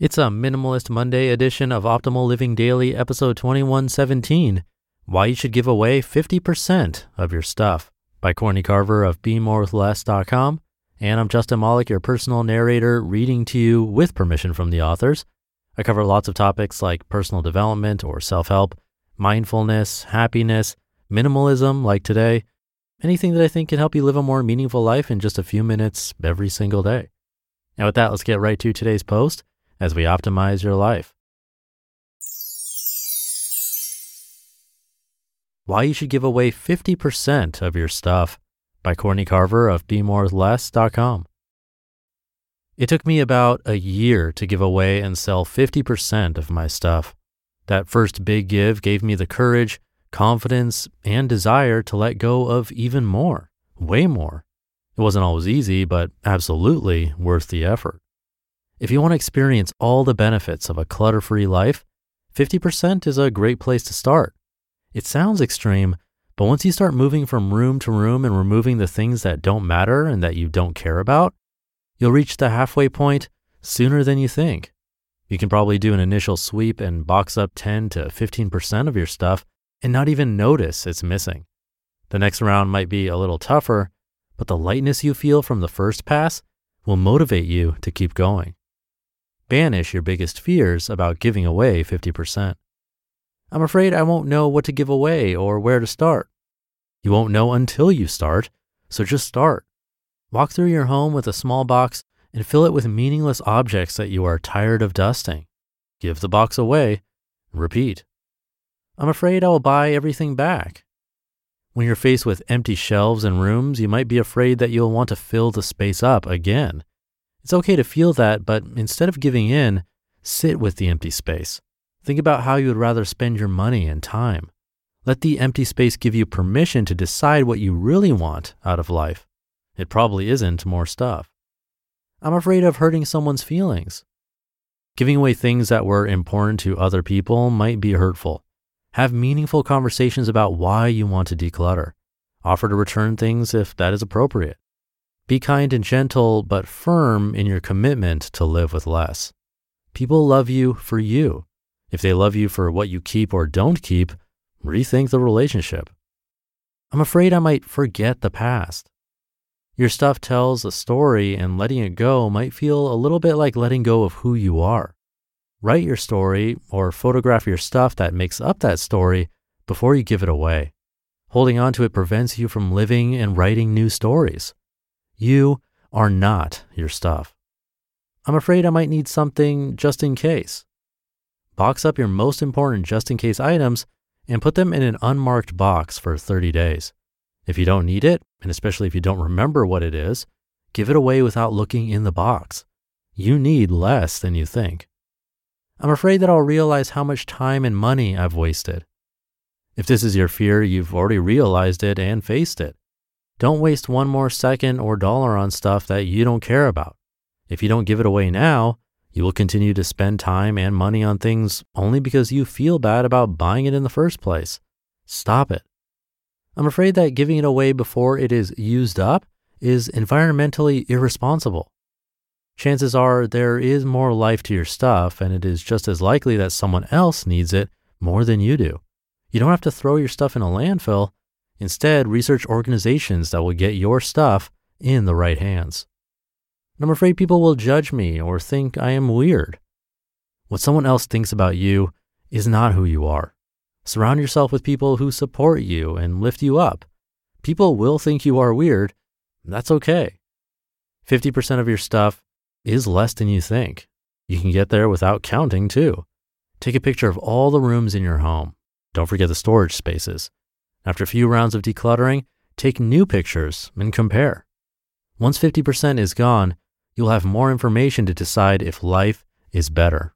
It's a Minimalist Monday edition of Optimal Living Daily, episode 2117 Why You Should Give Away 50% of Your Stuff by Courtney Carver of BeMoreWithLess.com. And I'm Justin Malik, your personal narrator, reading to you with permission from the authors. I cover lots of topics like personal development or self help, mindfulness, happiness, minimalism, like today, anything that I think can help you live a more meaningful life in just a few minutes every single day. Now, with that, let's get right to today's post as we optimize your life. Why You Should Give Away 50% of Your Stuff by Courtney Carver of BeMoreWithLess.com. It took me about a year to give away and sell 50% of my stuff. That first big give gave me the courage, confidence, and desire to let go of even more, way more. It wasn't always easy, but absolutely worth the effort. If you want to experience all the benefits of a clutter free life, 50% is a great place to start. It sounds extreme, but once you start moving from room to room and removing the things that don't matter and that you don't care about, you'll reach the halfway point sooner than you think. You can probably do an initial sweep and box up 10 to 15% of your stuff and not even notice it's missing. The next round might be a little tougher, but the lightness you feel from the first pass will motivate you to keep going. Banish your biggest fears about giving away 50%. I'm afraid I won't know what to give away or where to start. You won't know until you start, so just start. Walk through your home with a small box and fill it with meaningless objects that you are tired of dusting. Give the box away. Repeat. I'm afraid I will buy everything back. When you're faced with empty shelves and rooms, you might be afraid that you'll want to fill the space up again. It's okay to feel that, but instead of giving in, sit with the empty space. Think about how you would rather spend your money and time. Let the empty space give you permission to decide what you really want out of life. It probably isn't more stuff. I'm afraid of hurting someone's feelings. Giving away things that were important to other people might be hurtful. Have meaningful conversations about why you want to declutter. Offer to return things if that is appropriate. Be kind and gentle, but firm in your commitment to live with less. People love you for you. If they love you for what you keep or don't keep, rethink the relationship. I'm afraid I might forget the past. Your stuff tells a story, and letting it go might feel a little bit like letting go of who you are. Write your story or photograph your stuff that makes up that story before you give it away. Holding on to it prevents you from living and writing new stories. You are not your stuff. I'm afraid I might need something just in case. Box up your most important just in case items and put them in an unmarked box for 30 days. If you don't need it, and especially if you don't remember what it is, give it away without looking in the box. You need less than you think. I'm afraid that I'll realize how much time and money I've wasted. If this is your fear, you've already realized it and faced it. Don't waste one more second or dollar on stuff that you don't care about. If you don't give it away now, you will continue to spend time and money on things only because you feel bad about buying it in the first place. Stop it. I'm afraid that giving it away before it is used up is environmentally irresponsible. Chances are there is more life to your stuff, and it is just as likely that someone else needs it more than you do. You don't have to throw your stuff in a landfill. Instead, research organizations that will get your stuff in the right hands. I'm afraid people will judge me or think I am weird. What someone else thinks about you is not who you are. Surround yourself with people who support you and lift you up. People will think you are weird. That's okay. 50% of your stuff is less than you think. You can get there without counting too. Take a picture of all the rooms in your home. Don't forget the storage spaces. After a few rounds of decluttering, take new pictures and compare. Once 50% is gone, you'll have more information to decide if life is better.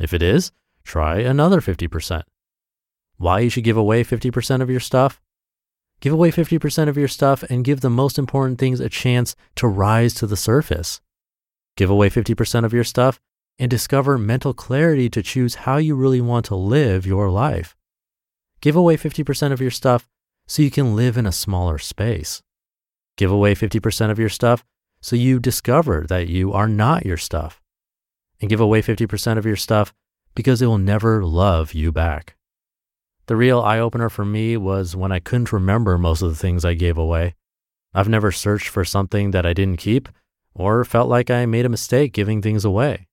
If it is, try another 50%. Why you should give away 50% of your stuff? Give away 50% of your stuff and give the most important things a chance to rise to the surface. Give away 50% of your stuff and discover mental clarity to choose how you really want to live your life. Give away 50% of your stuff so you can live in a smaller space. Give away 50% of your stuff so you discover that you are not your stuff. And give away 50% of your stuff because it will never love you back. The real eye opener for me was when I couldn't remember most of the things I gave away. I've never searched for something that I didn't keep or felt like I made a mistake giving things away.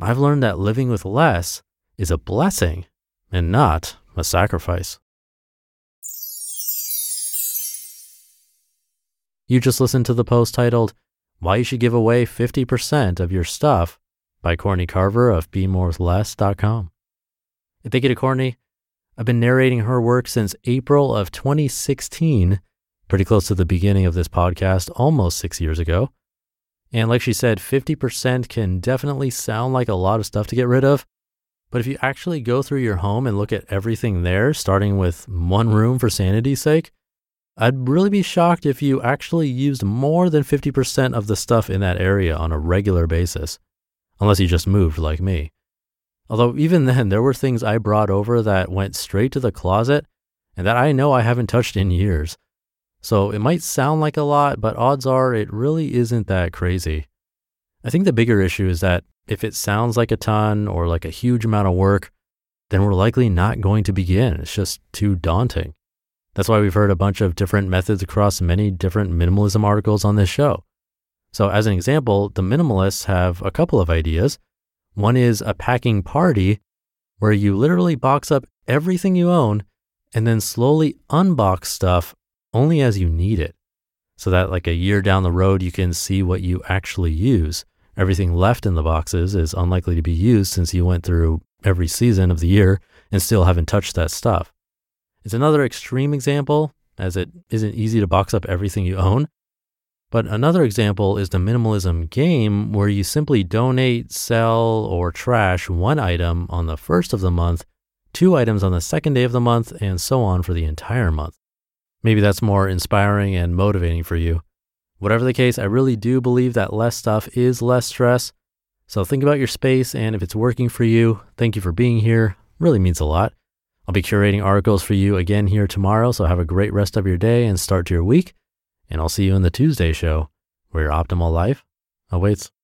I've learned that living with less is a blessing and not a sacrifice. You just listened to the post titled, Why You Should Give Away 50% of Your Stuff by Courtney Carver of BeMoreWithLess.com. Thank you to Courtney I've been narrating her work since April of 2016, pretty close to the beginning of this podcast, almost six years ago. And like she said, 50% can definitely sound like a lot of stuff to get rid of. But if you actually go through your home and look at everything there, starting with one room for sanity's sake, I'd really be shocked if you actually used more than 50% of the stuff in that area on a regular basis, unless you just moved like me. Although even then, there were things I brought over that went straight to the closet and that I know I haven't touched in years. So it might sound like a lot, but odds are it really isn't that crazy. I think the bigger issue is that if it sounds like a ton or like a huge amount of work, then we're likely not going to begin. It's just too daunting. That's why we've heard a bunch of different methods across many different minimalism articles on this show. So, as an example, the minimalists have a couple of ideas one is a packing party where you literally box up everything you own and then slowly unbox stuff only as you need it. So that like a year down the road, you can see what you actually use. Everything left in the boxes is unlikely to be used since you went through every season of the year and still haven't touched that stuff. It's another extreme example as it isn't easy to box up everything you own, but another example is the minimalism game where you simply donate, sell, or trash one item on the first of the month, two items on the second day of the month, and so on for the entire month. Maybe that's more inspiring and motivating for you. Whatever the case, I really do believe that less stuff is less stress. So think about your space, and if it's working for you, thank you for being here. Really means a lot. I'll be curating articles for you again here tomorrow, so have a great rest of your day and start to your week and I'll see you in the Tuesday show where your optimal life awaits.